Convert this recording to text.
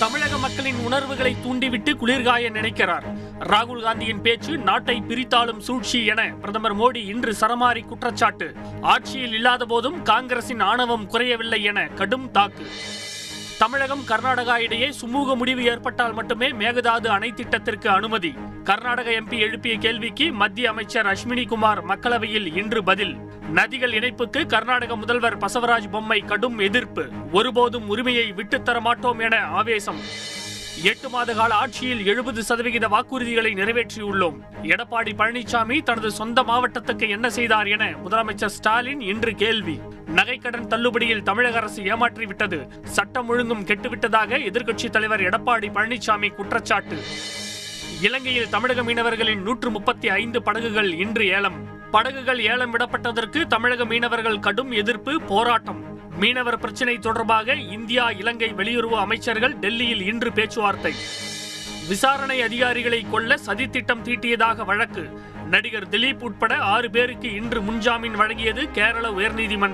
தமிழக மக்களின் உணர்வுகளை தூண்டிவிட்டு குளிர்காய நினைக்கிறார். ராகுல் காந்தியின் பேச்சு நாட்டை பிரித்தாளும் சூழ்ச்சி என பிரதமர் மோடி இன்று சரமாரி குற்றச்சாட்டு. ஆட்சியில் இல்லாத போதும் காங்கிரசின் ஆணவம் குறையவில்லை என கடும் தாக்கு. தமிழகம் கர்நாடகா இடையே சுமூக முடிவு ஏற்பட்டால் மட்டுமே மேகதாது அணை திட்டத்திற்கு அனுமதி. கர்நாடக எம்பி எழுப்பிய கேள்விக்கு மத்திய அமைச்சர் அஸ்வினி குமார் மக்களவையில் இன்று பதில். நதிகள் இணைப்புக்கு கர்நாடக முதல்வர் பசவராஜ் பொம்மை கடும் எதிர்ப்பு. ஒருபோதும் உரிமையை விட்டுத்தர மாட்டோம் என ஆவேசம். எட்டு மாத கால ஆட்சியில் எழுபது சதவிகித வாக்குறுதிகளை நிறைவேற்றியுள்ளோம். எடப்பாடி பழனிசாமி தனது சொந்த மாவட்டத்துக்கு என்ன செய்தார் என முதலமைச்சர் ஸ்டாலின் இன்று கேள்வி. நகைக்கடன் தள்ளுபடியில் தமிழக அரசு ஏமாற்றிவிட்டது சட்டம் ஒழுங்கும் கெட்டுவிட்டதாக எதிர்க்கட்சித் தலைவர் எடப்பாடி பழனிசாமி குற்றச்சாட்டு. இலங்கையில் தமிழக மீனவர்களின் நூற்று முப்பத்தி ஐந்து படகுகள் இன்று ஏலம். படகுகள் ஏலம் விடப்பட்டதற்கு தமிழக மீனவர்கள் கடும் எதிர்ப்பு போராட்டம். மீனவர் பிரச்சினை தொடர்பாக இந்தியா இலங்கை வெளியுறவு அமைச்சர்கள் டெல்லியில் இன்று பேச்சுவார்த்தை. விசாரணை அதிகாரிகளை கொல்ல சதித்திட்டம் தீட்டியதாக வழக்கு. நடிகர் திலீப் உட்பட ஆறு பேருக்கு இன்று முன்ஜாமீன் வழங்கியது கேரள உயர்நீதிமன்றம்.